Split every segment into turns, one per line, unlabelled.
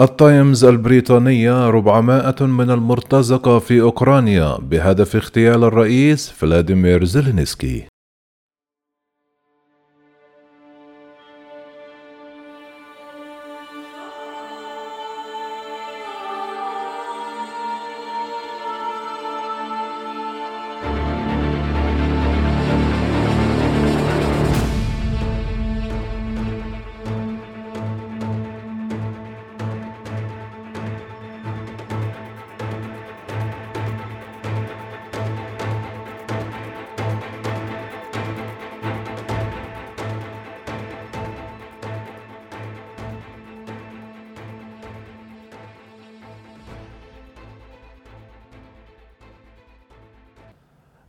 التايمز البريطانية 400 من المرتزقة في أوكرانيا بهدف اغتيال الرئيس فلاديمير زيلينسكي.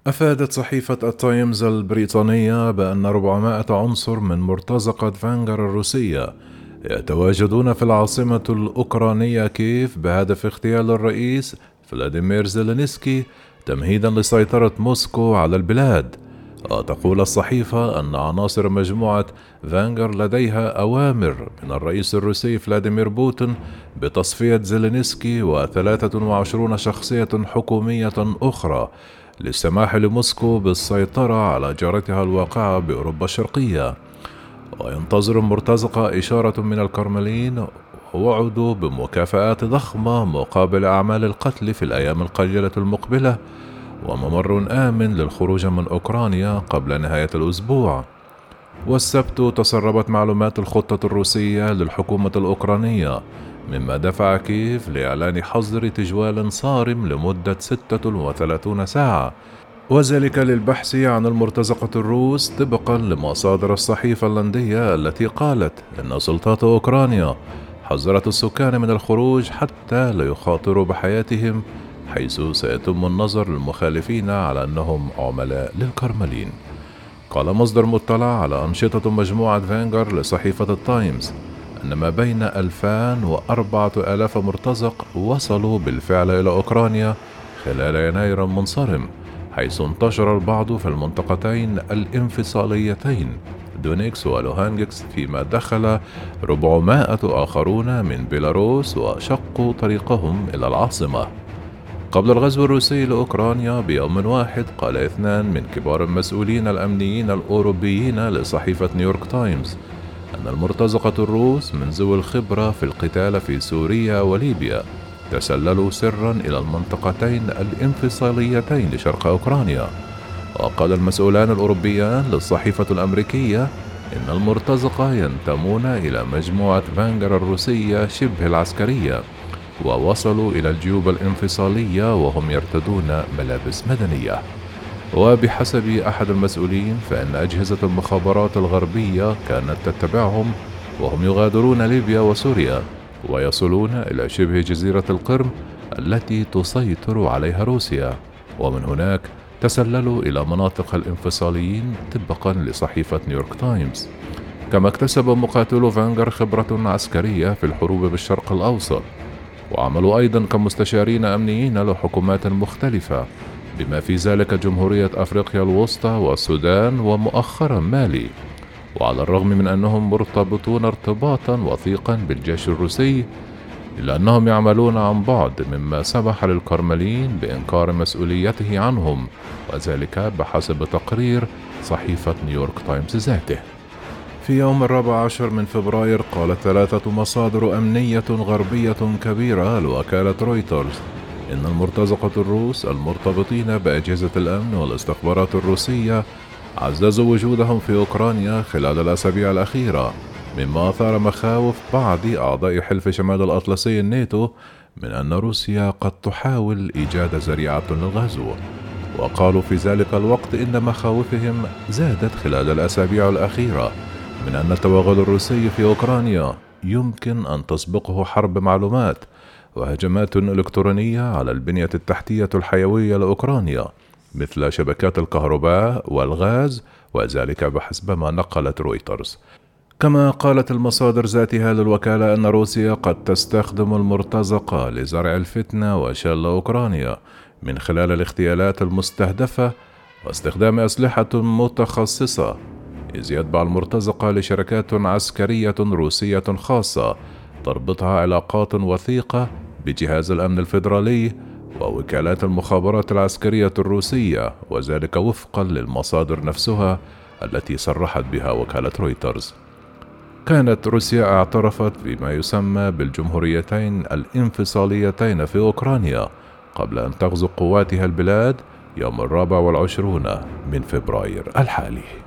أفادت صحيفة التايمز البريطانية بأن 400 عنصر من مرتزقة فاجنر الروسية يتواجدون في العاصمة الأوكرانية كييف بهدف اغتيال الرئيس فلاديمير زيلينسكي تمهيدا لسيطرة موسكو على البلاد. وتقول الصحيفة أن عناصر مجموعة فاجنر لديها أوامر من الرئيس الروسي فلاديمير بوتين بتصفية زيلينسكي و23 شخصية حكومية أخرى للسماح لموسكو بالسيطرة على جارتها الواقعة بأوروبا الشرقية. وينتظر المرتزقة إشارة من الكرملين ووعدوا بمكافآت ضخمة مقابل أعمال القتل في الأيام القليلة المقبلة وممر آمن للخروج من أوكرانيا قبل نهاية الأسبوع. والسبت تسربت معلومات الخطة الروسية للحكومة الأوكرانية مما دفع كييف لإعلان حظر تجوال صارم لمدة 36 ساعة. وذلك للبحث عن المرتزقة الروس طبقا لمصادر الصحيفة اللندنية التي قالت إن سلطات أوكرانيا حذرت السكان من الخروج حتى لا يخاطروا بحياتهم حيث سيتم النظر للمخالفين على أنهم عملاء للكرملين. قال مصدر مطلع على أنشطة مجموعة فاجنر لصحيفة التايمز أن ما بين ألفان وأربعة آلاف مرتزق وصلوا بالفعل إلى أوكرانيا خلال يناير المنصرم حيث انتشر البعض في المنطقتين الانفصاليتين دونيتسك ولوهانسك فيما دخل 400 آخرون من بيلاروس وشقوا طريقهم إلى العاصمة. قبل الغزو الروسي لأوكرانيا بيوم واحد قال اثنان من كبار المسؤولين الأمنيين الأوروبيين لصحيفة نيويورك تايمز أن المرتزقة الروس من ذوي الخبرة في القتال في سوريا وليبيا تسللوا سرا إلى المنطقتين الانفصاليتين لشرق أوكرانيا. وقال المسؤولان الأوروبيان للصحيفة الأمريكية إن المرتزقة ينتمون إلى مجموعة فانجر الروسية شبه العسكرية ووصلوا إلى الجيوب الانفصالية وهم يرتدون ملابس مدنية. وبحسب أحد المسؤولين فإن أجهزة المخابرات الغربية كانت تتبعهم وهم يغادرون ليبيا وسوريا ويصلون إلى شبه جزيرة القرم التي تسيطر عليها روسيا. ومن هناك تسللوا إلى مناطق الانفصاليين طبقا لصحيفة نيويورك تايمز. كما اكتسب مقاتلو فاجنر خبرة عسكرية في الحروب بالشرق الأوسط. وعملوا أيضا كمستشارين أمنيين لحكومات مختلفة. بما في ذلك جمهورية أفريقيا الوسطى والسودان ومؤخرا مالي. وعلى الرغم من أنهم مرتبطون ارتباطا وثيقا بالجيش الروسي إلا أنهم يعملون عن بعد مما سمح للكرملين بإنكار مسؤوليته عنهم وذلك بحسب تقرير صحيفة نيويورك تايمز ذاته. في يوم الرابع عشر من فبراير قالت ثلاثة مصادر أمنية غربية كبيرة لوكالة رويترز إن المرتزقة الروس المرتبطين بأجهزة الأمن والإستخبارات الروسية عززوا وجودهم في أوكرانيا خلال الأسابيع الأخيرة مما أثار مخاوف بعض أعضاء حلف شمال الأطلسي الناتو من أن روسيا قد تحاول إيجاد ذريعة للغزو. وقالوا في ذلك الوقت إن مخاوفهم زادت خلال الأسابيع الأخيرة من أن التوغل الروسي في أوكرانيا يمكن أن تسبقه حرب معلومات وهجمات إلكترونية على البنية التحتية الحيوية لأوكرانيا مثل شبكات الكهرباء والغاز وذلك بحسب ما نقلت رويترز. كما قالت المصادر ذاتها للوكالة أن روسيا قد تستخدم المرتزقة لزرع الفتنة وشل أوكرانيا من خلال الاغتيالات المستهدفة واستخدام أسلحة متخصصة إذ يتبع المرتزقة لشركات عسكرية روسية خاصة وتربطها علاقات وثيقة بجهاز الأمن الفيدرالي ووكالات المخابرات العسكرية الروسية وذلك وفقا للمصادر نفسها التي صرحت بها وكالة رويترز. كانت روسيا اعترفت بما يسمى بالجمهوريتين الانفصاليتين في أوكرانيا قبل أن تغزو قواتها البلاد يوم الرابع والعشرون من فبراير الحالي.